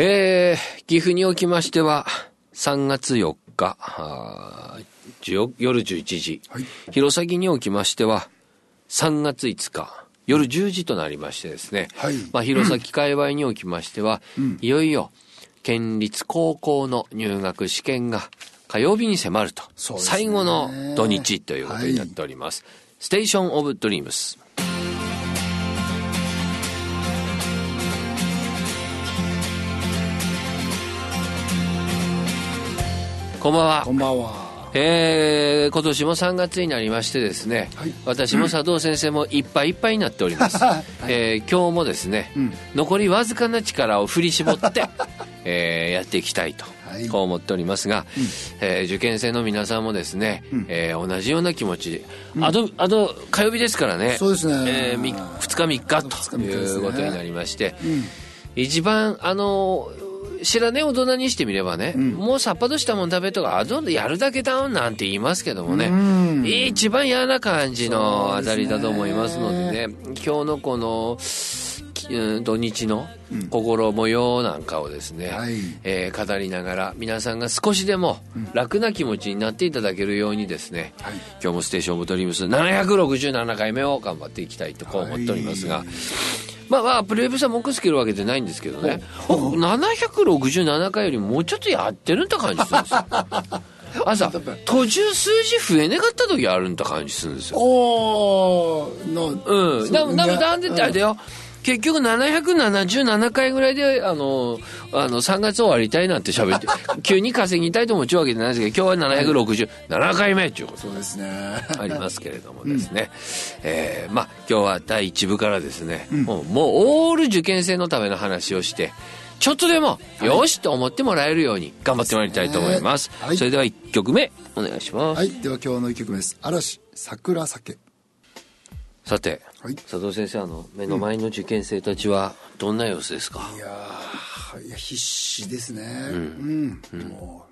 えー、岐阜におきましては、3月4日、夜11時、はい。弘前におきましては、3月5日、夜10時となりましてですね、はい。まあ、弘前界隈におきましては、いよいよ、県立高校の入学試験が火曜日に迫ると、ね。最後の土日ということになっております。ステーション・オブ・ドリームス。こんばんは。こ。んばんは。えー、今年も3月になりましてですね、はい。私も佐藤先生もいっぱいいっぱいになっております、えー今日もですね、ん。残りわずかな力を振り絞って、えーやっていきたいと、はい。こう思っておりますが、えー受験生の皆さんもですね、えー同じような気持ちで、あとあと火曜日ですからね。そうですね。えー、2日3日二日ということになりまして、一番あの知らねえ大人にしてみればね、もうさっぱとしたもん食べとかあどんどんやるだけダウンなんて言いますけどもね、一番嫌な感じの当たりだと思いますのでね今日のこの土日の心模様なんかをですね、はい。えー語りながら皆さんが少しでも楽な気持ちになっていただけるようにですね、はい。今日もステーションオブドリームス767回目を頑張っていきたいとこう思っておりますが、はいまあまあプレイブさん文句つけるわけじゃないんですけどね僕767回よりもうちょっとやってるんって感じするんですよ 朝途中数字増えねかった時あるんって感じするんですよおーの、うん。だ、だ、なんでってあれだよ。よ。結局777回ぐらいで、あの、あの、3月終わりたいなんて喋って、急に稼ぎたいと思っちゃうわけじゃないですけど、今日は767回目っていうことそうですね。ありますけれどもですね。えーまあ、今日は第1部からですね、もう、もうオール受験生のための話をして、ちょっとでも、よしと思ってもらえるように頑張ってまいりたいと思います。はいそれでは1曲目、お願いします。はい。では今日の一曲目です。嵐、桜酒。さて、はい佐藤先生あの目の前の受験生たちはどんな様子ですか、いやーいや必死ですね。うん。も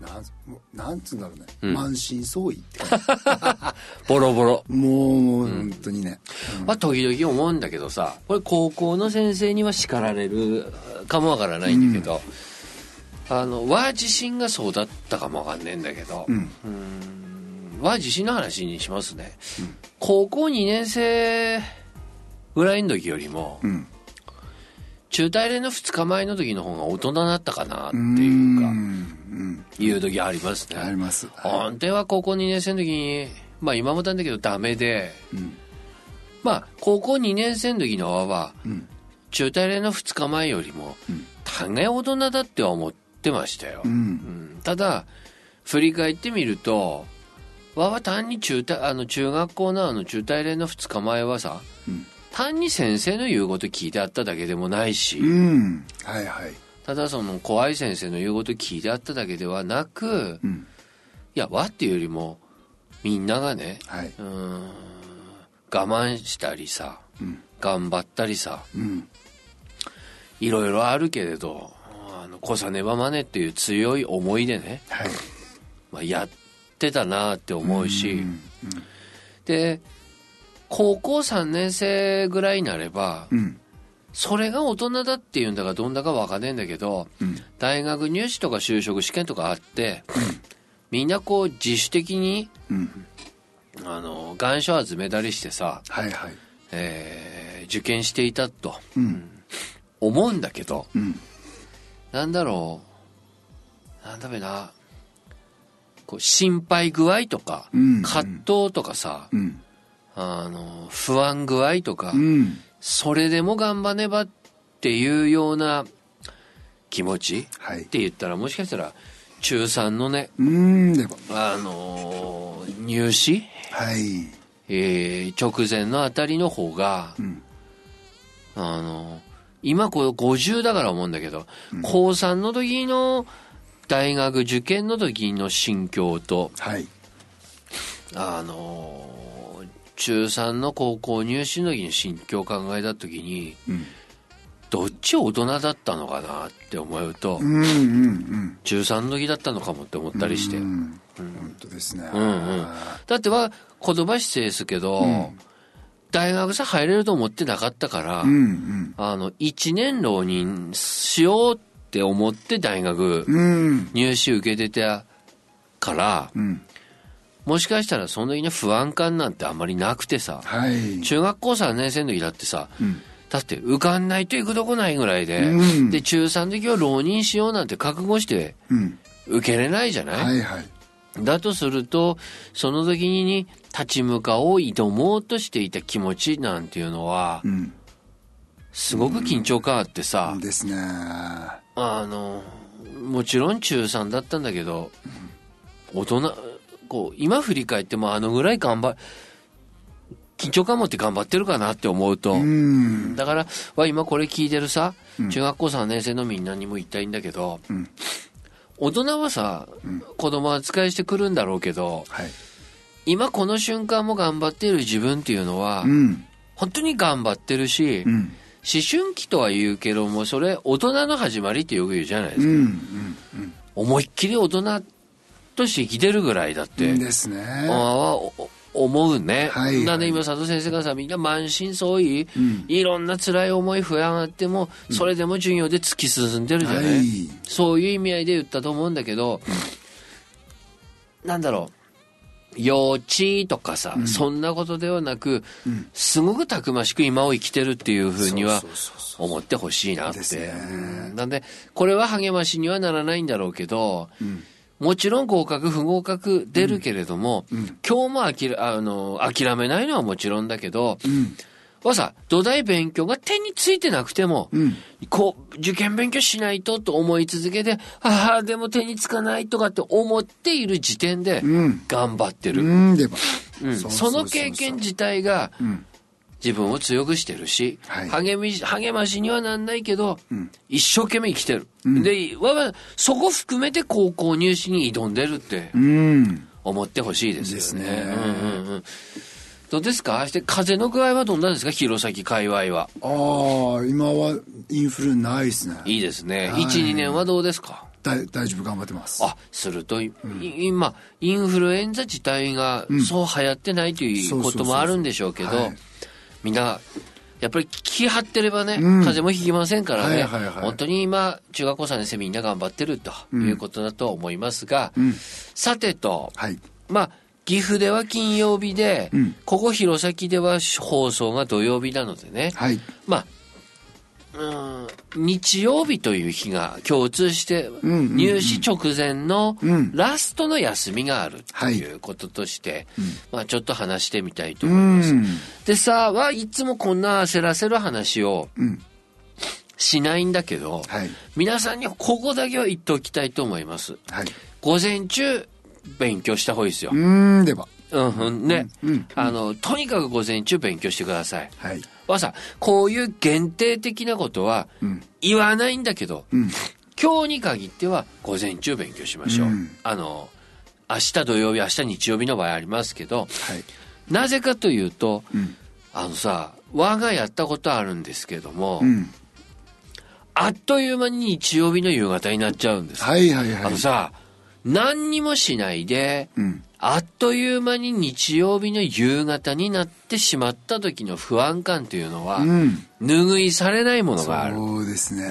う、なん、もうなんつうんだろうね。満身創痍って感 ボロボロ、じ。もう、もう、本当にね。まあ時々思うんだけどさこれ高校の先生には叱られるかもわからないんだけど、あの和自身がそうだったかもわかんねえんだけど、うん。和自身の話にしますね、高校2年生ぐらいの時よりも、うん。中大連の2日前の時の方が大人だったかなってういうか、ん。いう時ありますね、うん。あります。本当は高校2年生の時にまあ今もなんだけどダメでうん。まあ高校2年生の時の輪はうん。中大連の2日前よりもうん大概大人だって思ってましたよ、う。うんんただ振り返ってみると輪は単に中大あの中学校のあの中大連の2日前はさうん。単に先生の言うこと聞いてあっただけでもないし、うん。はいはい。ただその怖い先生の言うこと聞いてあっただけではなくうん。いや和っていうよりもみんながねはい。うーん我慢したりさうん。頑張ったりさうん。いろいろあるけれどあの小さねばまねっていう強い思いでね、はい。まあ、やってたなって思うし、うん。で高校3年生ぐらいになればうん。それが大人だっていうんだかどんだかわかんねえんだけどうん。大学入試とか就職試験とかあってみんなこう自主的にうん。あの願書集めたりしてさ、はいはい。えー受験していたとうん。思うんだけどうん。なんだろうなんだべなこう心配具合とか、うん葛藤とかさ、うん。あの不安具合とか、うん。それでも頑張ればっていうような気持ちっはい。て言ったらもしかしたら中3のね。あのー入試、はい。えー直前のあたりの方がうん。あの今こう50だから思うんだけど、高3の時の大学受験の時の心境とはい。あの中3の高校入試の時の心境を考えた時にうん。どっち大人だったのかなって思うと、うん。うん。うん。中3の時だったのかもって思ったりして、うん。本当ですね。うんうんだっては言葉失礼ですけど、ん大学さ入れると思ってなかったから、うん。うん。あの1年浪人しようっって思って大学うん。入試受けてたから、うん。もしかしたらその時の不安感なんてあんまりなくてさ、はい。中学校3年生の時だってさ、うん。だって受かんないと行くとこないぐらいで、うん。で中3の時は浪人しようなんて覚悟してうん。受けれないじゃない、はいはい。だとするとその時に立ち向かおう挑もうとしていた気持ちなんていうのはうん。すごく緊張感あってさ、ですねあのもちろん中3だったんだけど大人こう今振り返ってもあのぐらい頑張緊張感持って頑張ってるかなって思うと、うん。だからは今これ聞いてるさうん。中学校3年生のみんなにも言いたいんだけど、うん。大人はさ、子供扱いしてくるんだろうけどはい。今この瞬間も頑張っている自分っていうのは、うん。本当に頑張ってるし、うん思春期とは言うけどもそれ大人の始まりってよく言うじゃないですか、うんうん思いっきり大人として生きてるぐらいだって、うんですね。ああお思うね、はい。はいなんで今佐藤先生がさみんな満身創痍、うん。いろんな辛い思い不安あってもそれでも授業で突き進んでるじゃない、はい。そういう意味合いで言ったと思うんだけど、なんだろう幼稚とかさ、そんなことではなく、ん。すごくたくましく今を生きてるっていうふうには思ってほしいなって。ねうんなんでこれは励ましにはならないんだろうけど、ん。もちろん合格不合格出るけれども、ん。今日もあきらあの諦めないのはもちろんだけど、うんはさ土台勉強が手についてなくても、うん。こう受験勉強しないとと思い続けてああでも手につかないとかって思っている時点でうん。頑張ってる、その経験自体がうん。自分を強くしてるし、はい。励み励ましにはなんないけど、ん。一生懸命生きてる、ん。でわわそこ含めて高校入試に挑んでるってうん。思ってほしいですよね。ですね。うんうんうんどうですか？して風の具合はどんなんですか？弘前界隈は。ああ今はインフルないですね。いいですね。はい。1、2年はどうですか？大大丈夫頑張ってます。あ、すると、い今、インフルエンザ自体がそう流行ってないということもあるんでしょうけどはい、みんな、やっぱり気張ってればね、うん。風邪もひきませんからね、はいはいはい本当に今、中学校3年生みんな頑張ってるということだと思いますが、うん。さてと、はい。まあ、岐阜では金曜日で、うん。ここ弘前では放送が土曜日なのでね、はい。まあ、うん日曜日という日が共通して入試直前のうん。ラストの休みがあるとはいいうこととして、まあちょっと話してみたいとう思います。ん。でさはいつもこんな焦らせる話をうん。しないんだけど、はい。皆さんにはここだけは言っておきたいと思います。はい。午前中勉強した方がいいですよ。うんでばうんうん、ね、うんあの、とにかく午前中勉強してください。はい。はさ、こういう限定的なことはうん。言わないんだけど、うん。今日に限っては午前中勉強しましょう。うん。あの、明日土曜日、明日日曜日の場合ありますけど、はい。なぜかというと、うん。あのさ、我がやったことあるんですけども、うん。あっという間に日曜日の夕方になっちゃうんです。はいはいはい。あのさ、何にもしないで、うんあっという間に日曜日の夕方になってしまった時の不安感というのは、うん拭いされないものがある。そうですね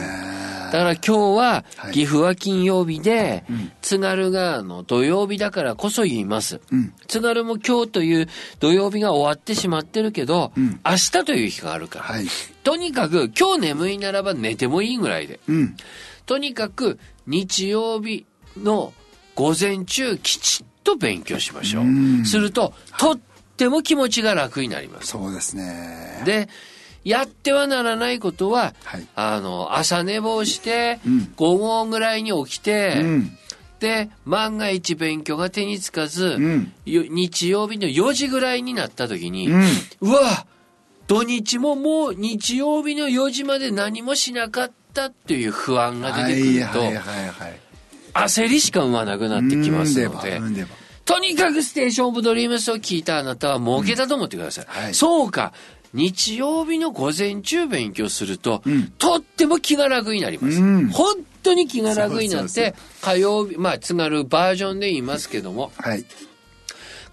だから今日ははい岐阜は金曜日でん津軽があの土曜日だからこそ言います。うん津軽も今日という土曜日が終わってしまってるけど、ん明日という日があるから。はいとにかく今日眠いならば寝てもいいぐらいで。うんとにかく日曜日の午前中きちっと勉強しましょう。うん。すると、とっても気持ちが楽になります。そうですね。で、やってはならないことは、はい。あの、朝寝坊して、うん。午後ぐらいに起きて、うん。で、万が一勉強が手につかず、うん。よ日曜日の4時ぐらいになった時に、うん。うわ土日ももう日曜日の4時まで何もしなかったっていう不安が出てくると、はいはいはいはい焦りしか生まなくなってきますので、とにかくステーションオブドリームスを聞いたあなたは儲けたと思ってください。はい。そうか。日曜日の午前中勉強すると、うん。とっても気が楽になります。うん。本当に気が楽になって、火曜日、まあ、津軽バージョンで言いますけども、はい。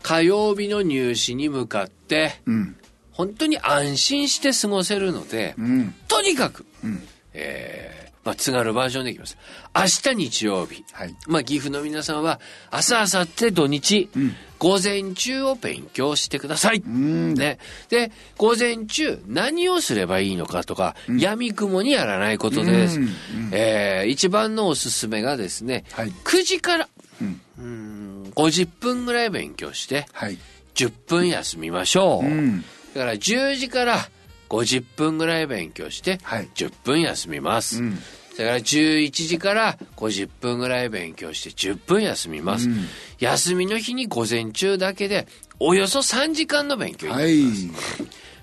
火曜日の入試に向かって、うん。本当に安心して過ごせるので、うん。とにかく、うん。えーまあ、津軽バージョンでいきます。明日日曜日。はいまあ、岐阜の皆さんは、明日、明後日土日、午前中を勉強してください。ね。で、午前中何をすればいいのかとか、闇雲にやらないことです。えー一番のおすすめがですね、はい9時から、うん50分ぐらい勉強して、はい10分休みましょう。んだから10時から50分ぐらい勉強して、はい10分休みます。んそれから11時から50分ぐらい勉強して10分休みます。休みの日に午前中だけでおよそ3時間の勉強になるはい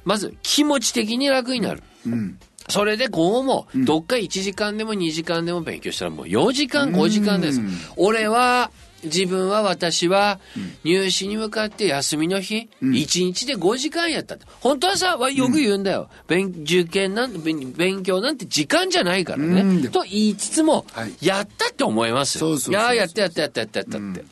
まず気持ち的に楽になる。うんそれで午後もどっか1時間でも2時間でも勉強したらもう4時間5時間です。俺は自分は私は入試に向かって休みの日、1日で5時間やった。本当はさ、わよく言うんだよ。勉受験なん勉勉強なんて時間じゃないからうんね。と言いつつもはい、やったって思いますよ。やーやったやったやったやったやったって。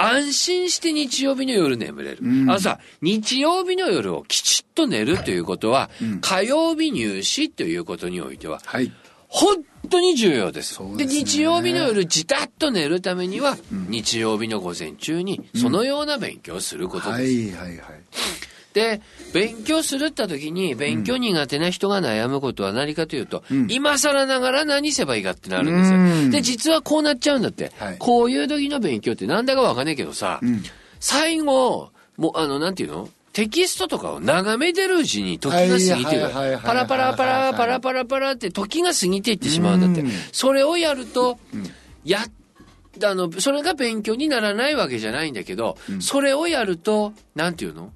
安心して日曜日の夜眠れる。あのさ、日曜日の夜をきちっと寝るということは、火曜日入試ということにおいては、はい本当に重要です。でね日曜日の夜、じたっと寝るためには、日曜日の午前中に、そのような勉強をすることはです。いはいはいで、勉強するった時に、勉強苦手な人が悩むことは何かというと、今更ながら何せばいいかってなるんですよ。うんで、実はこうなっちゃうんだって。はいこういう時の勉強ってなんだかわかんないけどさ、最後、もう、あの、なんていうの？テキストとかを眺めてるうちに時が過ぎてる。パラパラパラパラパラパラって時が過ぎていってしまうんだって。うん。それをやると、やあの、それが勉強にならないわけじゃないんだけど、それをやると、なんていうの？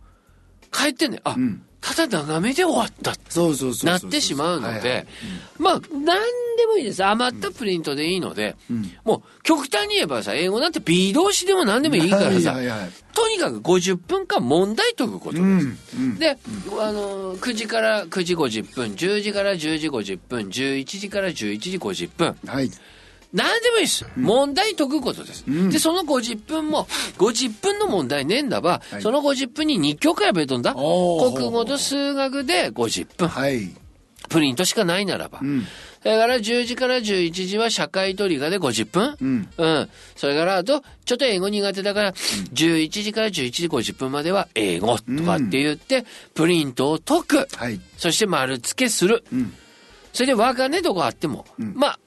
帰ってね、あ、んただ眺めで終わった。そうそうそうなってしまうので、まあ、何でもいいです。余ったプリントでいいので、もう、極端に言えばさ、英語なんて B 動詞でも何でもいいからさ、とにかく50分間問題解くことです。で、あの、9時から9時50分、10時から10時50分、11時から11時50分。はい何でもいいです。問題解くことです。で、その50分も、50分の問題ねえんだば、はいその50分に2教科やべとんだ。国語と数学で50分。はいプリントしかないならば。んそれから10時から11時は社会と理科で50分。うんうん。それから、あと、ちょっと英語苦手だから、11時から11時50分までは英語とかって言って、プリントを解く。はいそして丸付けする。んそれでわかねとかあっても、まあ、お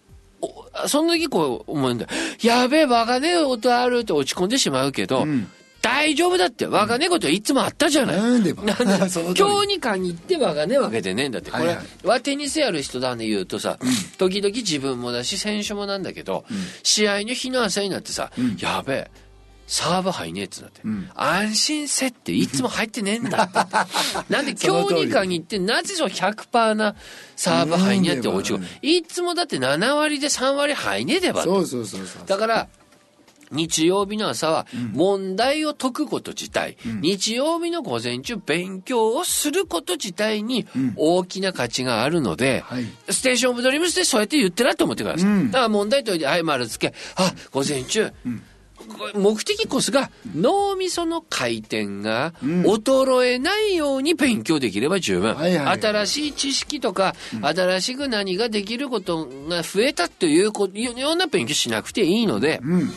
その時こう思うんだよ。やべえ、わかねえ音あるって落ち込んでしまうけど、ん。大丈夫だって、わかねえこといつもあったじゃない。なんでばなんで今日 に限ってわかねえわけでねえんだって。これ、はい。はいはテニスやる人だね言うとさ、時々自分もだし、選手もなんだけど、試合の日の朝になってさ、やべえ、サーブ入んねえってなって、安心せっていつも入ってねえんだって。なんで今日に限ってなぜその100%なサーブ入んねえって落ち込む。いつもだって7割で3割入んねえでばって。そうそうそうそう。だから、日曜日の朝は問題を解くこと自体、日曜日の午前中勉強をすること自体に大きな価値があるので、はい。ステーションオブドリームスでそうやって言ってるなと思ってください。うん。だから問題解いて、はい、丸付け、あ、午前中、目的こそが脳みその回転が衰えないように勉強できれば十分。新しい知識とか、新しく何ができることが増えたというこような勉強しなくていいので、うん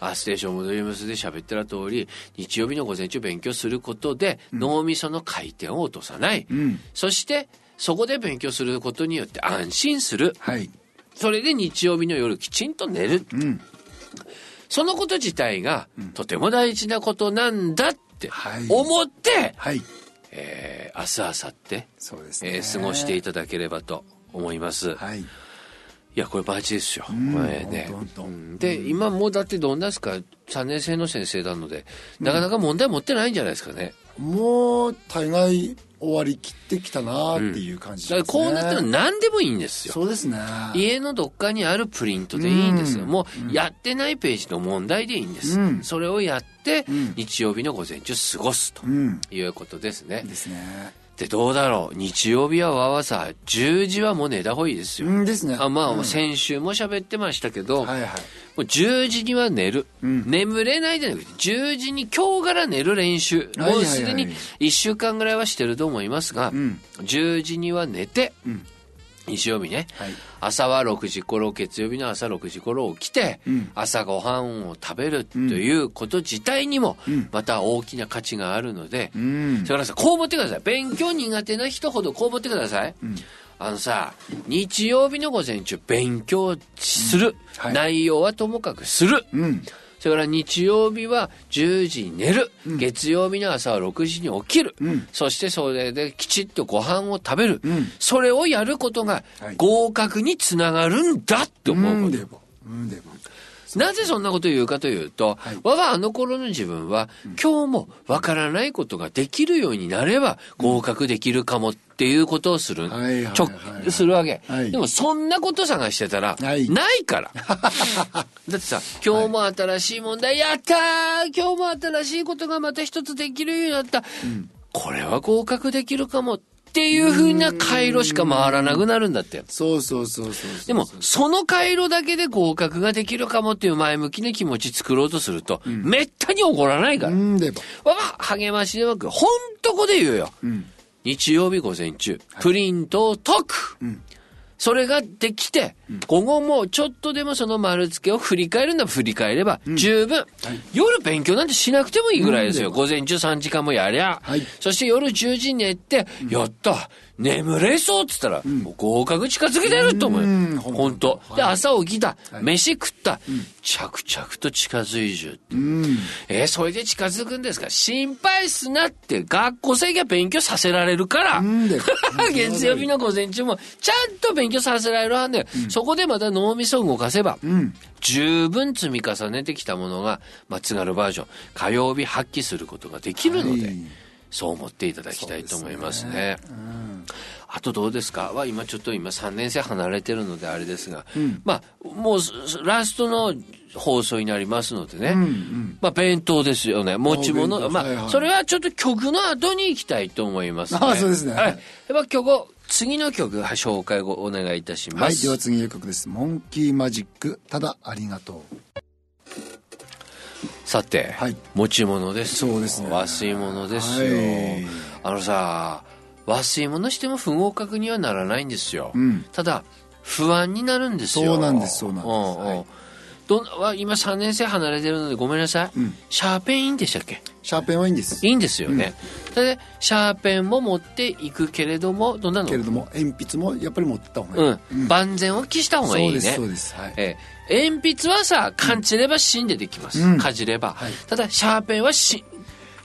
あステーションモドリームスで喋ってた通り、日曜日の午前中勉強することで、脳みその回転を落とさない。んそして、そこで勉強することによって安心する。はいそれで日曜日の夜きちんと寝る。うんそのこと自体が、とても大事なことなんだってはい。思って、はい。えー明日、明後日、そうですね。えー過ごしていただければと思います。はい。いや、これマジですよ。ん。これね。ほんとほんと。うん。で、今もうだってどんなですか ?3 年生の先生なので、なかなか問題持ってないんじゃないですかね。もう大概終わりきってきたなっていう感じしだからますねこうなったら何でもいいんですよ。そうですね家のどっかにあるプリントでいいんですよ。うんもうやってないページの問題でいいんです。うんそれをやってん、日曜日の午前中過ごすとうんいうことですね。ですねで、どうだろう？日曜日はわわさ、10時はもう寝た方がいいですよ。うんですね。あまあ、うん。先週も喋ってましたけど、はいはい。もう10時には寝る。うん。眠れないじゃなくて、10時に今日から寝る練習。もうすでに1週間ぐらいはしてると思いますが、うん。10時には寝て、ん日曜日ね、はい。朝は6時頃月曜日の朝6時頃起きて、うん。朝ごはんを食べるということ自体にもうん。また大きな価値があるので、うん。それからさこう思ってください。勉強苦手な人ほどこう思ってください、あのさ日曜日の午前中勉強する、はい。内容はともかくする、うんそれから日曜日は10時に寝る、月曜日の朝は6時に起きる、うん。そしてそれできちっとご飯を食べる、うん。それをやることがはい。合格につながるんだって思うこと、うんでも。うんでもなぜそんなことを言うかというと、はい。我があの頃の自分は、今日もわからないことができるようになれば合格できるかもっていうことをする、はいはいはいちょするわけ、はい。でもそんなこと探してたら、はい。ないから。だってさ、今日も新しい問題、やったー。今日も新しいことがまた一つできるようになった。これは合格できるかも。っていうふうな回路しか回らなくなるんだって。そうそうそうそうでも、その回路だけで合格ができるかもっていう前向きな気持ち作ろうとすると、めったに起こらないから。うんでも我が励ましではなく、ほんとこで言うよ。ん日曜日午前中、プリントを解く。んそれができて、午後もちょっとでもその丸付けを振り返るんだ振り返れば十分、夜勉強なんてしなくてもいいぐらいですよ。午前中3時間もやりゃ。はい。そして夜10時に寝て、やった。眠れそうっつったら、もう合格近づけてると思うよ。うん。ほんと。で、朝起きた。飯食った。着々と近づいじゅう。うん。えーそれで近づくんですか？心配すなって。学校生が勉強させられるから。月曜日の午前中もちゃんと勉強させられるはんで、そこでまた脳みそを動かせば、うん。十分積み重ねてきたものが、まあ、津軽バージョン、火曜日発揮することができるので、はい。そう思っていただきたいと思いますね。あとどうですか？は今ちょっと今3年生離れてるのであれですが、まあもうすラストの放送になりますのでね、まあ弁当ですよね。持ち物。まあ、はいはい。それはちょっと曲の後に行きたいと思います、ね、あそうですね。はい、では曲を次の曲はい紹介をお願いいたします、はいでは次の曲です。モンキーマジックただありがとう。さて、はい。持ち物です。よそうですね。和水物ですよ、はい。あのさ和水物しても不合格にはならないんですよ、うん。ただ不安になるんですよ。そうなんですそうなんです。うんうん。はいどんわ今3年生離れてるのでごめんなさい、うん。シャーペンいいんでしたっけ？シャーペンはいいんです。いいんですよね、でシャーペンも持っていくけれどもどんなの？けれども鉛筆もやっぱり持った方がいい、うん、万全を期した方がいいね。そうですそうです。はい。ええ。鉛筆はさ感じれば芯でできます、うん。かじれば、はい。ただシャーペンはし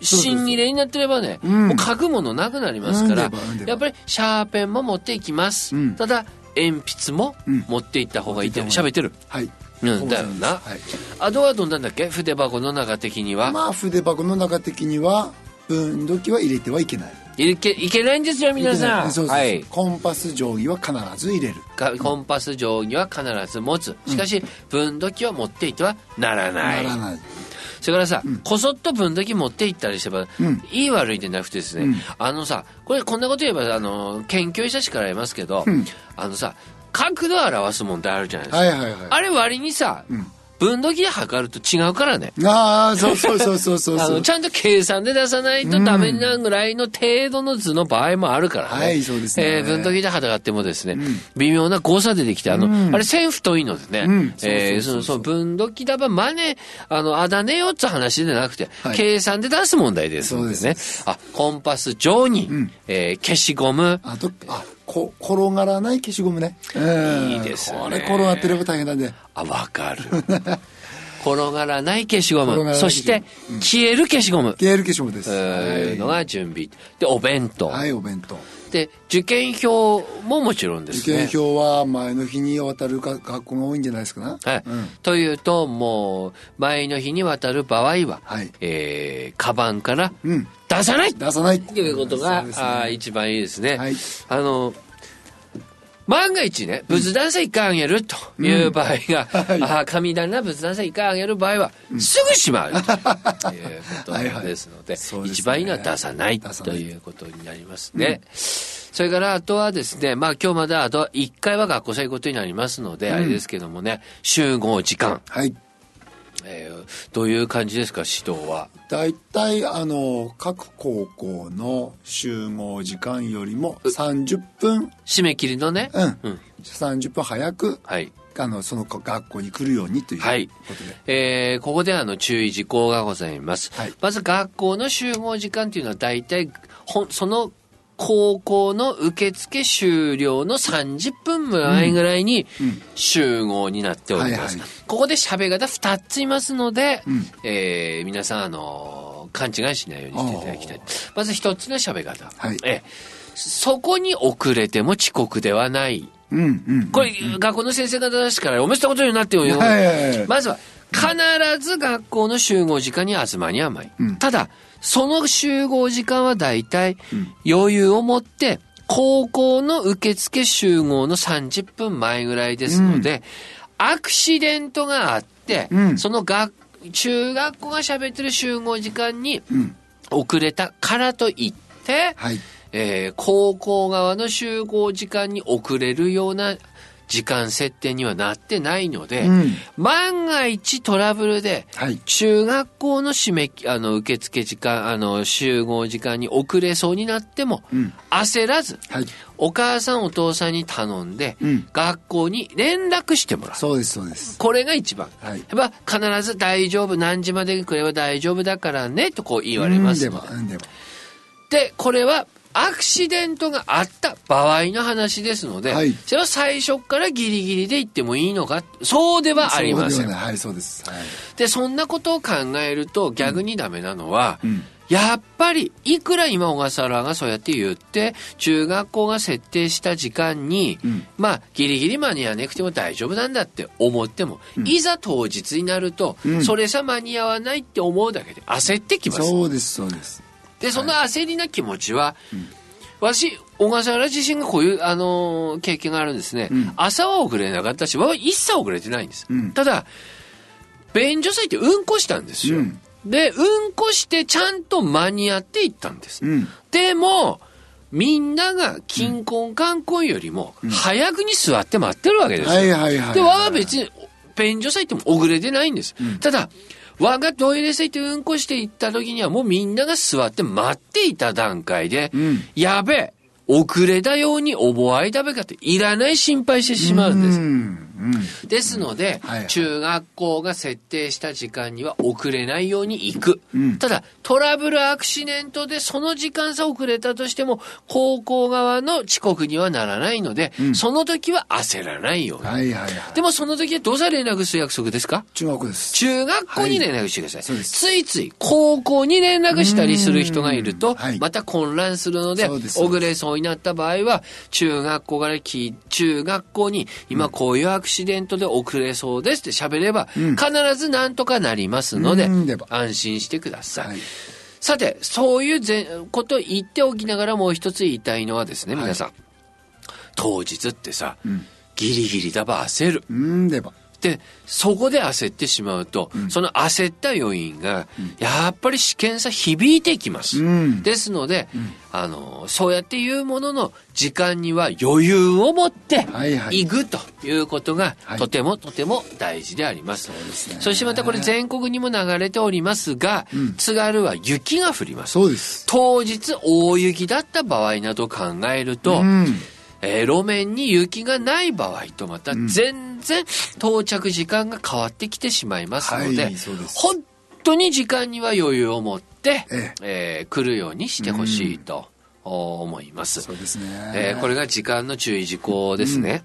そうそう芯切れになってればね、うん。もう書くものなくなりますから、やっぱり。シャーペンも持っていきます、うん。ただ鉛筆もうん。持っていった方がいいって持っていった方がいい。喋ってる。はいうんだよな。はい。あとはどんなんだっけ？筆箱の中的には、まあ筆箱の中的には分度器は入れてはいけない。いけいけないんですよ皆さなん。いそうそうはい。コンパス定規は必ず入れる。かコンパス定規は必ず持つ。しかし分度器は持っていてはならない。ならない。それからさ、こそっと分度器持っていったりすれば、うん。いい悪いでなくてですね、うん。あのさ、これこんなこと言えば、あの、研究者しから言いますけど、うん。あのさ、角度を表す問題あるじゃないですか。はいはいはい。あれ割にさ、ん。分度器で測ると違うからね。ああそうそうそうそうそう。あのちゃんと計算で出さないとダメなぐらいの程度の図の場合もあるからね。はいそうですね。えー分度器で測ってもですね、微妙な誤差出てきて、あの、うん。あれ線太いのでね、うん。えーそのその分度器だば真似、あの、あだねよっつ話でなくて、はい。計算で出す問題ですのでそうね。あ、コンパス定規、ん。えー消しゴム、あとあこ転がらない消しゴムね。うん。いいですね。これ転がってれば大変なんであ、わかる。転がらない消しゴム、そして、消える消しゴム。消える消しゴムです。というのが準備。で、お弁当。はいお弁当で、受験票ももちろんです受ね。験票は前の日に渡るか学校が多いんじゃないですかな。はい。うん。というと、もう、前の日に渡る場合は、はい。えー、カバンからうん。出さない。出さない。ということが、そうね。あー一番いいですね。はい。あの、万が一ね、仏壇さ一回あげるという場合が、はい。あー神棚仏壇さ一回あげる場合は、すぐしまうということ はいはい。ですので、そうですね。一番いいのは出さないということになりますね。それからあとはですね、まあ今日まであと1回は学校生ことになりますので、あれですけどもね、集合時間。はいえー、どういう感じですか指導は？大体あの各高校の集合時間よりも30分。締め切りのね？うん、うん、30分早く、はい、あのその学校に来るようにということで、はい。えー、ここであの注意事項がございます、はい、まず学校の集合時間というのは大体ほその高校の受付終了の30分前ぐらいに集合になっております。ここで喋り方2ついますので、うん、えー、皆さん、あの勘違いしないようにしていただきたい。まず1つの喋り方。はい、えそこに遅れても遅刻ではない。うんうんうん、これ、学校の先生方ですから、おめでとうことになってよ。はいはいはい、まずは、必ず学校の集合時間に集まり甘い。うん、ただ、その集合時間はだいたい余裕を持って、高校の受付集合の30分前ぐらいですので、うん、アクシデントがあって、うん、その学、中学校が喋ってる集合時間に遅れたからといって、はい、えー、高校側の集合時間に遅れるような時間設定にはなってないので、うん、万が一トラブルで、中学校の締め、あの、受付時間、あの、集合時間に遅れそうになっても、うん、焦らず、はい、お母さんお父さんに頼んで、うん、学校に連絡してもらう。そうです、そうです。これが一番。はい、やっぱ必ず大丈夫、何時まで来れば大丈夫だからね、とこう言われますで。で、これはアクシデントがあった場合の話ですので、はい、それは最初からギリギリで行ってもいいのか、そうではありません。はい、そうです。はい、で、そんなことを考えると逆にダメなのは、うんうんやっぱり、いくら今小笠原がそうやって言って、中学校が設定した時間に、うん、まあ、ギリギリ間に合わなくても大丈夫なんだって思っても、うん、いざ当日になると、うん、それさ間に合わないって思うだけで焦ってきます。そうです、そうです。で、その焦りな気持ちは、うん、私、小笠原自身がこういう、あのー、経験があるんですね。うん、朝は遅れなかったし、一切遅れてないんです。うん、ただ、便所水ってうんこしたんですよ。で、うんこしてちゃんと間に合って行ったんです。でも、みんなが金婚観光よりも早くに座って待ってるわけですよ。で、わは別に、便所祭っても遅れてないんです。ただ、我がトイレ席うんこして行った時にはもうみんなが座って待っていた段階で、うん、やべえ、遅れたように覚え食べ方いらない心配してしまうんです。うん。ですので、はいはい、中学校が設定した時間には遅れないように行く。うん、ただ、トラブルアクシデントでその時間差遅れたとしても、高校側の遅刻にはならないので、うん、その時は焦らないように。はいはいはい、でもその時はどうさ連絡する約束ですか？中学校です。中学校に連絡してください。はい、ついつい高校に連絡したりする人がいると、また混乱するので、遅れそうになった場合は、中学校から中学校に今こういうアクシデントで遅れそうですって喋れば、必ずなんとかなりますので、安心してください。はい、さて、そういうことを言っておきながらもう一つ言いたいのはですね、皆さん。はい、当日ってさ、うん、ギリギリだば焦る。うんでば。で、そこで焦ってしまうと、うん、その焦った要因が、やっぱり試験差響いてきます。うん、ですので、うん、あの、そうやって言うものの、時間には余裕を持って行くということが、とてもとても大事であります。はい、そうですね。そしてまたこれ全国にも流れておりますが、津軽は雪が降ります。そうです。当日大雪だった場合など考えると、えー、路面に雪がない場合とまた全然到着時間が変わってきてしまいますので、はい、本当に時間には余裕を持って、えええー、来るようにしてほしいと思います。そうですね。えー、これが時間の注意事項ですね。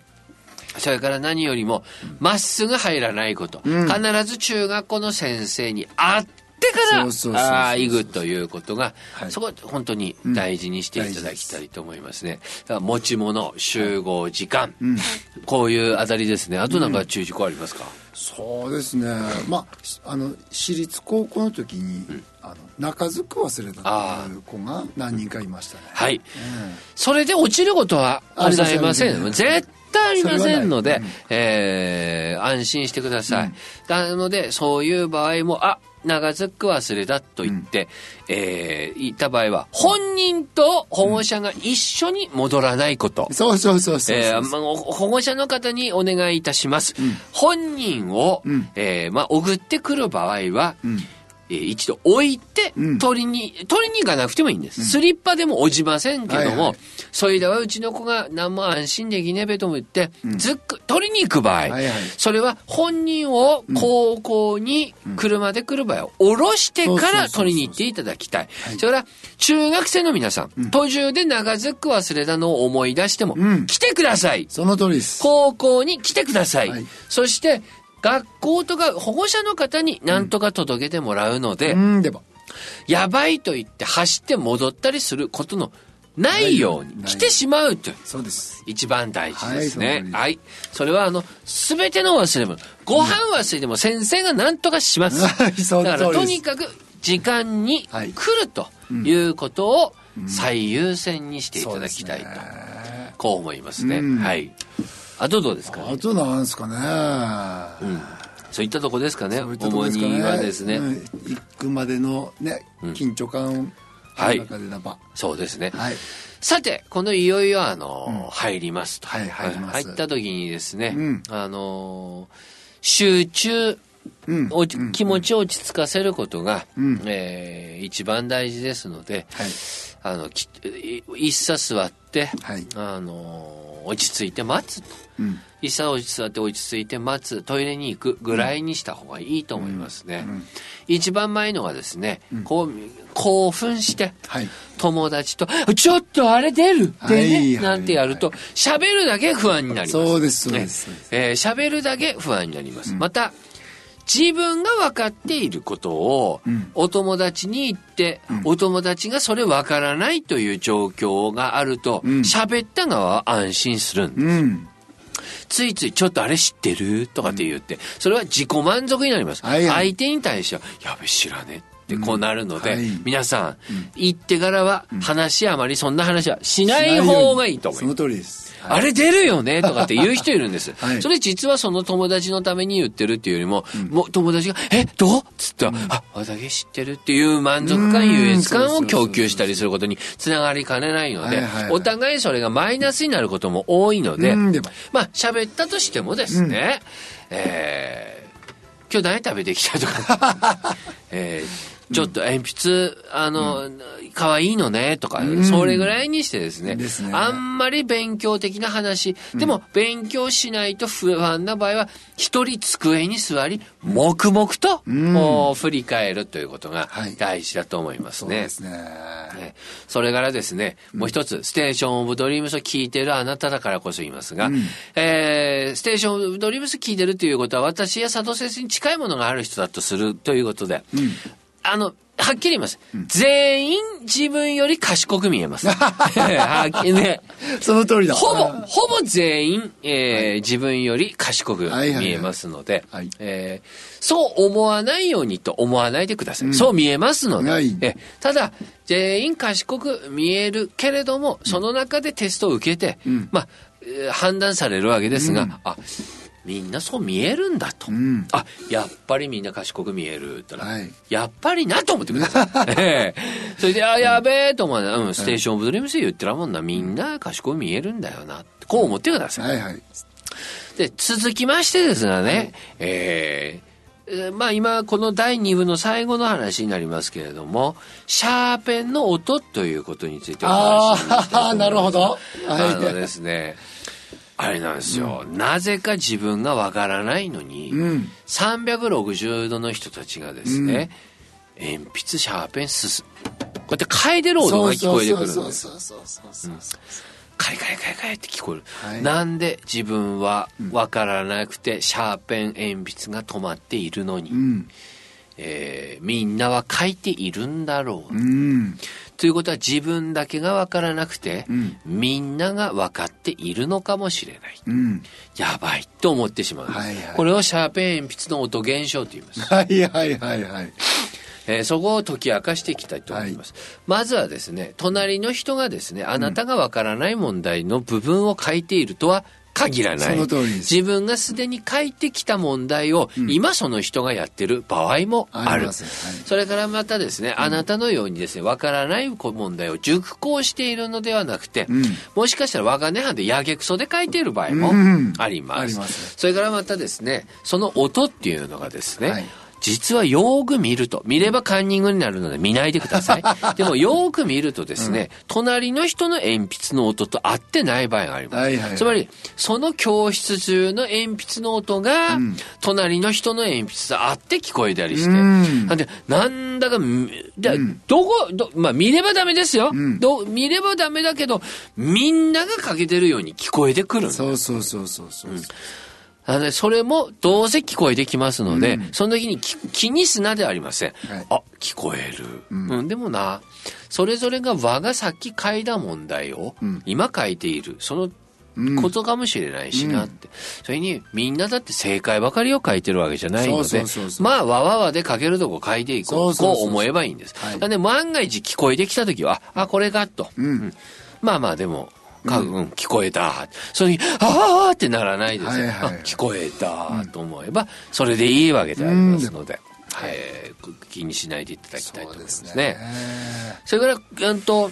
うん、それから何よりも、まっすぐ入らないこと。うん、必ず中学校の先生に会ってってから。行くということが、はい、そこは本当に大事にしていただきたいと思いますね。だから持ち物、集合時間、うん、こういうあたりですね。あとなんか注意事項ありますか、うん、そうですね。まあ、あの、私立高校の時に、うん、あの中ずく忘れたという子が何人かいましたね。はい、それで落ちることはございません。絶対ありませんので、うん、えー、安心してください。なので、そういう場合も、あ、長ずく忘れだと言って、えー言った場合は、本人と保護者が一緒に戻らないこと。そうそうそうそうそう。えーまあ、お保護者の方にお願いいたします。本人を、うんえーまあ、送ってくる場合は、うんえー一度置いてうん取りに、取りに行かなくてもいいんです。スリッパでも落ちませんけども、はいはいそれではうちの子が何も安心できねえべとも言って、ずっく、取りに行く場合、はいはいそれは本人を高校に車で来る場合は、降ろしてから取りに行っていただきたい。それから、中学生の皆さん、途中で長ずく忘れたのを思い出しても、うん来てください。その通りです。高校に来てください。はいそして、学校とか保護者の方に何とか届けてもらうので、うん、でも。やばいと言って走って戻ったりすることのないように来てしまうという。そうです。一番大事ですね。はいそはい。それは、あの、すべての忘れ物。ご飯忘れても先生が何とかします。は いそのだから、とにかく時間にはい来るということを最優先にしていただきたいと、こう思いますね。うんはい。あとどうですか、あとなんですかね。そういったとこですかね？そういったとこ主ですかね。にはですね。うん行くまでのね、緊張感はい。そうですね。はい。さて、このいよいよあの、入りますと。はい入ります入った時にですね、うんあの、集中、うん。お気持ちを落ち着かせることが、うんえー一番大事ですので、はい。あの、一茶座って、はいあの、落ち着いて待つと。うん。一茶落ち座って落ち着いて待つ、トイレに行くぐらいにした方がいいと思いますね。一番前のがですね、こう、興奮して、はい。友達と、ちょっとあれ出るってね、はいはいなんてやると、喋るだけ不安になります。そうですそうでねすそうですえー喋るだけ不安になります。また、自分が分かっていることをうん、お友達に言って、お友達がそれ分からないという状況があると、うん。喋った側は安心するんです。うん。ついついちょっとあれ知ってる？とかって言って、それは自己満足になります。相手に対しては、やべ、知らねってこうなるので、はい。皆さん、言ってからは話あまりそんな話はしない方がいいと思います。その通りです。あれ出るよね？とかって言う人いるんです。はい。それ実はその友達のために言ってるっていうよりも、もう友達が、え、どう？っつったら、あ、私知ってるっていう満足感、うん優越感を供給したりすることにつながりかねないのでお互いそれがマイナスになることも多いので、まあ喋ったとしてもですね、えー今日何食べてきたとか、えーちょっと鉛筆、あの、可愛いのね、とか、それぐらいにしてですね、ね。あんまり勉強的な話、でも勉強しないと不安な場合は、一人机に座り、黙々と、ん。こう振り返るということがはい。大事だと思いますね。そうですね。ね。それからですね、もう一つ、ステーションオブドリームスを聞いてるあなただからこそ言いますが、えーステーションオブドリームス聞いてるということは、私や佐藤先生に近いものがある人だとするということで、あの、はっきり言います。全員自分より賢く見えます。はっきりね。その通りだ。ほぼ、ほぼ全員、えー自分より賢くはいはいはい見えますのでそう思わないようにと思わないでください。そう見えますので、はいえただ、全員賢く見えるけれども、その中でテストを受けて、まあ、えー判断されるわけですが、あ、みんなそう見えるんだと。んあ、やっぱりみんな賢く見えるって言ったら、はいやっぱりなと思ってください。ええそれで、あ、やべえと思うな、うん、ステーションオブドリームス言ってるもんな、みんな賢く見えるんだよなって、こう思ってください。はいはい。で、続きましてですがね、えーえーまあ今この第2部の最後の話になりますけれども、シャーペンの音ということについてお話ししたいと思いますああ、なるほど。あのはい。ですね、あれなんですよ、なぜか自分がわからないのに、うん。360度の人たちがですね、鉛筆、シャーペン、すす、こうやって嗅いでる音が聞こえてくるんそうです。そうそうそうそうそう。カリカリカリカリって聞こえる。はいなんで自分はわからなくて、シャーペン、鉛筆が止まっているのに、うん。えーみんなは書いているんだろう。うん。ということは自分だけがわからなくて、うんみんなが分かっているのかもしれない。うん。やばいと思ってしまう。はいはいこれをシャーペン鉛筆の音現象と言います。はいはいはいはい。えーそこを解き明かしていきたいと思います。まずはですね、隣の人がですね、あなたがわからない問題の部分を書いているとは限らない。その通りです。自分がすでに書いてきた問題を、今その人がやってる場合もある。はい。それからまたですね、あなたのようにですね、わからない問題を熟考しているのではなくて、ん。もしかしたら我が根派でやげくそで書いている場合もうん。あります。あります。それからまたですね、その音っていうのがですね、はい実はよーく見ると、見ればカンニングになるので見ないでください。でもよーく見るとですね、隣の人の鉛筆の音と合ってない場合があります。はいはいはい。つまり、その教室中の鉛筆の音が、隣の人の鉛筆と合って聞こえたりして、ん。なんで、なんだか、みでどこ、ど、まあ見ればダメですよ。ん。ど見ればダメだけど、みんながかけてるように聞こえてくるんだそうそうそうそうそう。あのね、それもどうせ聞こえてきますので、その時にき気にすなではありません。はいあ、聞こえる、うん。でもな、それぞれが我がさっき書いた問題を、今書いている、そのことかもしれないしなって。それに、みんなだって正解ばかりを書いてるわけじゃないのでまあ、わわわで書けるとこ書いていこう。こう思えばいいんです。はいなんで、万が一聞こえてきた時は、あ、これかと。うんまあまあ、でも、かうん、聞こえた。それに、ああってならないですよ。はいはい聞こえたと思えば、それでいいわけでありますので、えー気にしないでいただきたいと思いますね。それから、うんと、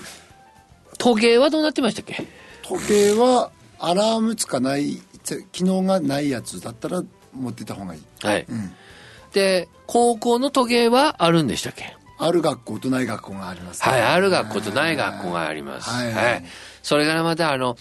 時計はどうなってましたっけ？時計はアラームつかない機能がないやつだったら持ってた方がいいはい。で、高校の時計はあるんでしたっけ？ある学校とない学校がありますね、はい、ある学校とない学校があります。はいはい。それからまたあの、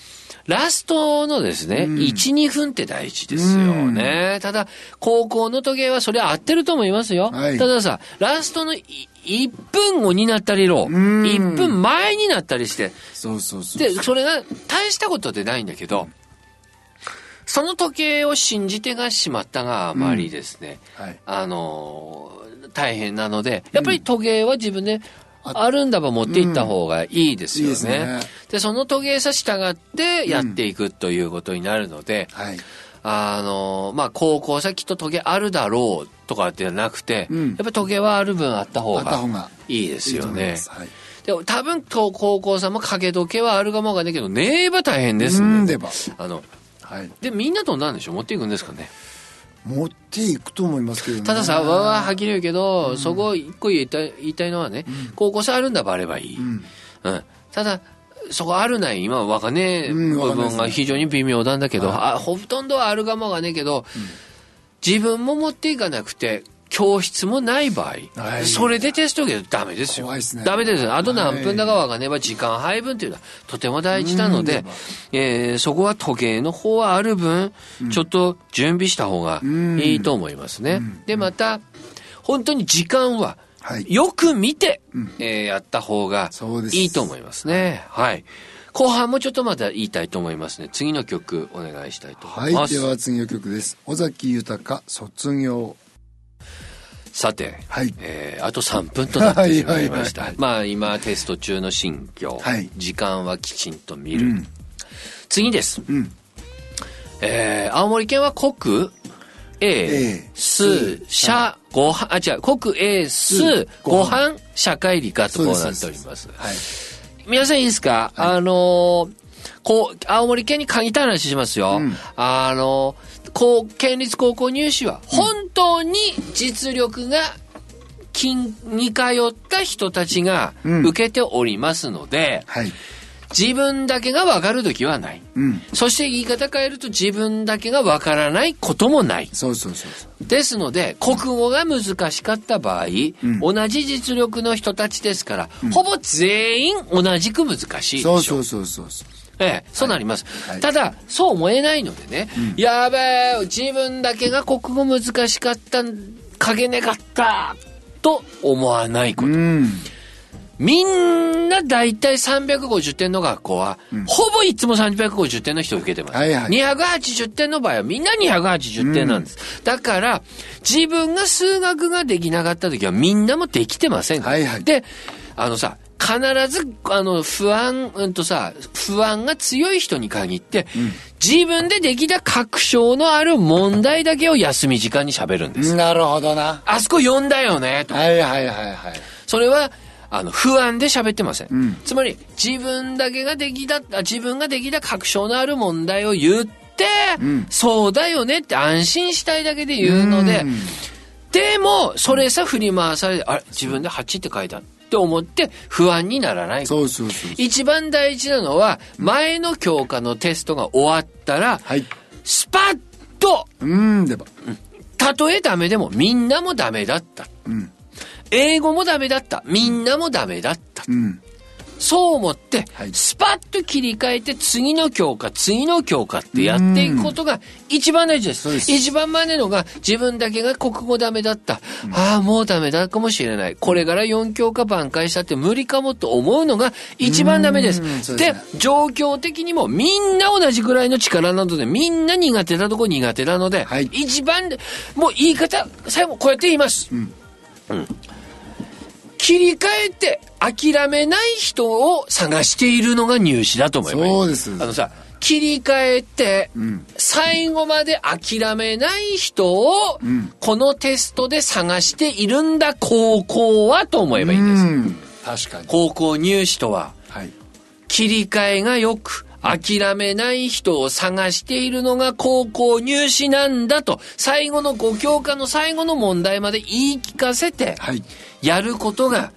ラストのですね、1、2分って大事ですよね。ただ、高校の時計はそれ合ってると思いますよ。はい。たださ、ラストのい1分後になったりろ、1分前になったりして、そうそうそうで、それが大したことでないんだけど、その時計を信じてがしまったがあまりですね、はい。あのー大変なので、やっぱり時計は自分であるんだば持っていった方がいいですよね。いいですね。で、その時計さ従ってやっていくということになるので、はい。あのーまあ、高校さきっと時計あるだろうとかではなくて、うん。やっぱり時計はある分あった方がいいですよね。す。はい。でも多分高校さんも掛け時計はあるかもわかんないけど、ねえば大変ですね。うんでばあの、はい。で、みんなとなんでしょう？持っていくんですかね？持っていくと思いますけどね。たださ、わわはっきり言うけど、そこ一個言いたい言いたいのはね、高校生あるんだばあればいい。うん。ただ、そこあるない、今わかんねえ部分が非常に微妙なんだけど、あほとんどはあるかもわかんねえけど、自分も持っていかなくて、教室もない場合、はい。それでテスト受けるとダメですよ。怖いっすね。ダメです。あと何分だかわかんねえば時間配分っていうのはとても大事なので、えーそこは時計の方はある分、ちょっと準備した方がいいと思いますね。で、また、本当に時間は、はい。よく見て、えーやった方がいいと思いますね。はい。後半もちょっとまた言いたいと思いますね。次の曲お願いしたいと思はいいます。では次の曲です。尾崎豊卒業さて、はい。えーあと3分となってしまいました。はいはいはいはい。まあ今テスト中の新居、はい。時間はきちんと見る。次です。うん。えー青森県は国 A、数、社、ごはあ、違う、国 A、数、ごはん、社会理科とこうなっております。はい。皆さんいいですか、あのーこう、青森県に限った話しますよ。あのーこう、県立高校入試は、本当に実力が、金に通った人たちがうん。受けておりますので、はい。自分だけが分かる時はない。うん。そして言い方変えると自分だけが分からないこともない。そうそうそうそう。ですので、国語が難しかった場合、同じ実力の人たちですから、ほぼ全員同じく難しいでしょそうそうそうそうそうええ、そうなります。はいただ、そう思えないのでね、やべえ、自分だけが国語難しかった、書けねかった、と思わないこと。うんみんな大体350点の学校は、ほぼいつも350点の人を受けてます。はいはい280点の場合はみんな280点なんです。だから、自分が数学ができなかった時はみんなもできてません。はいはいで、あのさ、必ず、あの、不安、うんとさ、不安が強い人に限って、自分でできた確証のある問題だけを休み時間に喋るんです。なるほどなあそこ読んだよね、と。はいはいはいはいそれは、あの、不安で喋ってません。んつまり、自分だけができた、あ自分ができた確証のある問題を言っ、そうだよねって安心したいだけで言うので、でも、それさ振り回されて、あれ、自分で8って書いた。って思って不安にならない。そうそうそう一番大事なのは、前の教科のテストが終わったら、はい。スパッと、うん、でば。たとえダメでもみんなもダメだった。うん。英語もダメだった。みんなもダメだった。うん。そう思ってはい、スパッと切り替えて、次の教科、次の教科ってやっていくことが一番大事です。です一番真似のが、自分だけが国語ダメだった。ああ、もうダメだかもしれない。これから4教科挽回したって無理かもと思うのが一番ダメです。でね状況的にもみんな同じぐらいの力なので、みんな苦手なとこ苦手なので、はい一番、もう言い方、最後こうやって言います。うん切り替えて諦めない人を探しているのが入試だと思います。そうですあのさ、切り替えて、ん最後まで諦めない人を、んこのテストで探しているんだ、高校はと思えばいいんです。うん。確かに。高校入試とは、はい。切り替えがよく、諦めない人を探しているのが高校入試なんだと、最後の5教科の最後の問題まで言い聞かせて、はい。やることが、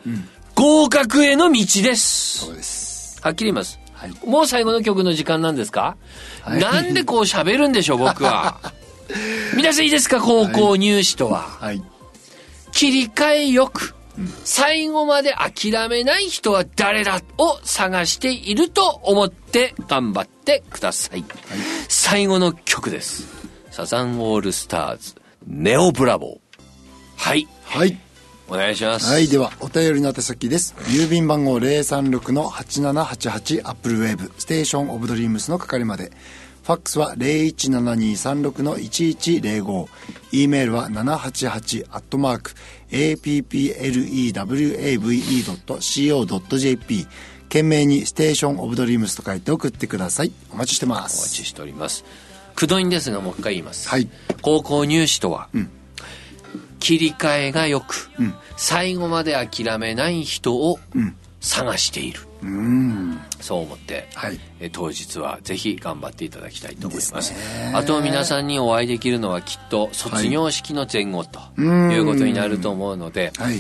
合格への道です。そうです。はっきり言います。はい。もう最後の曲の時間なんですか、はいなんでこう喋るんでしょう、僕は。皆さんいいですか、高校入試とは。はい。切り替えよく、最後まで諦めない人は誰だを探していると思って頑張ってください。最後の曲です。サザンオールスターズ、ネオブラボー。はい、はい。お願いします。はい。では、お便りの宛先です。郵便番号036-8788アップルウェーブステーションオブドリームスの係まで。ファックスは017236-1105。e メールは788アットマーク applewave.co.jp。懸命にステーションオブドリームスと書いて送ってください。お待ちしてまお待す。ちしております。くどいんですが、もう一回言います。はい。高校入試とは、切り替えがよく、ん最後まで諦めない人をん探している。うん。そう思って、はい。え当日はぜひ頑張っていただきたいと思います。あと皆さんにお会いできるのはきっと卒業式の前後とうんいうことになると思うので、はい。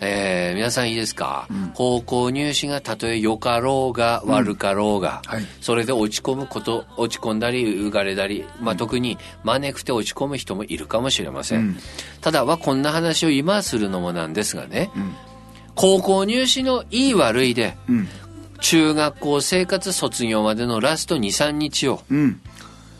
えー皆さんいいですか、高校入試がたとえ良かろうが悪かろうが、はいそれで落ち込むこと、落ち込んだり、うがれたり、まあ、特に招くて落ち込む人もいるかもしれません。うんただはこんな話を今するのもなんですがね、高校入試のいい悪いで、うん。中学校生活卒業までのラスト2、3日をうん。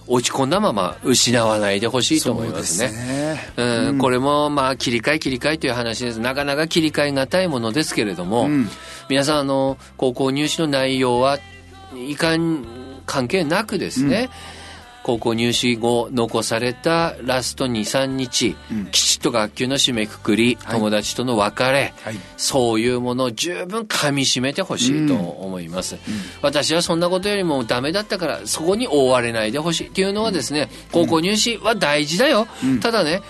落ち込んだまま失わないでほしいと思いますね。そうですねうん、これもまあ切り替え切り替えという話です。なかなか切り替えがたいものですけれども、うん皆さんあの高校入試の内容はいかん関係なくですね、高校入試後残されたラスト2、3日、きちっと学級の締めくくり、はい。友達との別れ、はい。そういうものを十分噛み締めてほしいと思います、私はそんなことよりもダメだったからそこに覆われないでほしいっていうのはですね、高校入試は大事だよ、ただね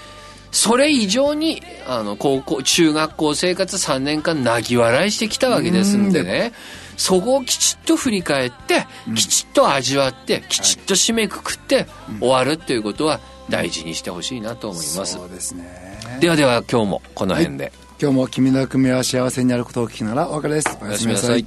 それ以上にあの高校中学校生活3年間泣き笑いしてきたわけですんでねそこをきちっと振り返って、きちっと味わってきちっと締めくくって終わるっていうことは大事にしてほしいなと思います、ですね。ではでは今日もこの辺で、今日も君の組みは幸せになることを聞きながらお別れです。おおやすみなさい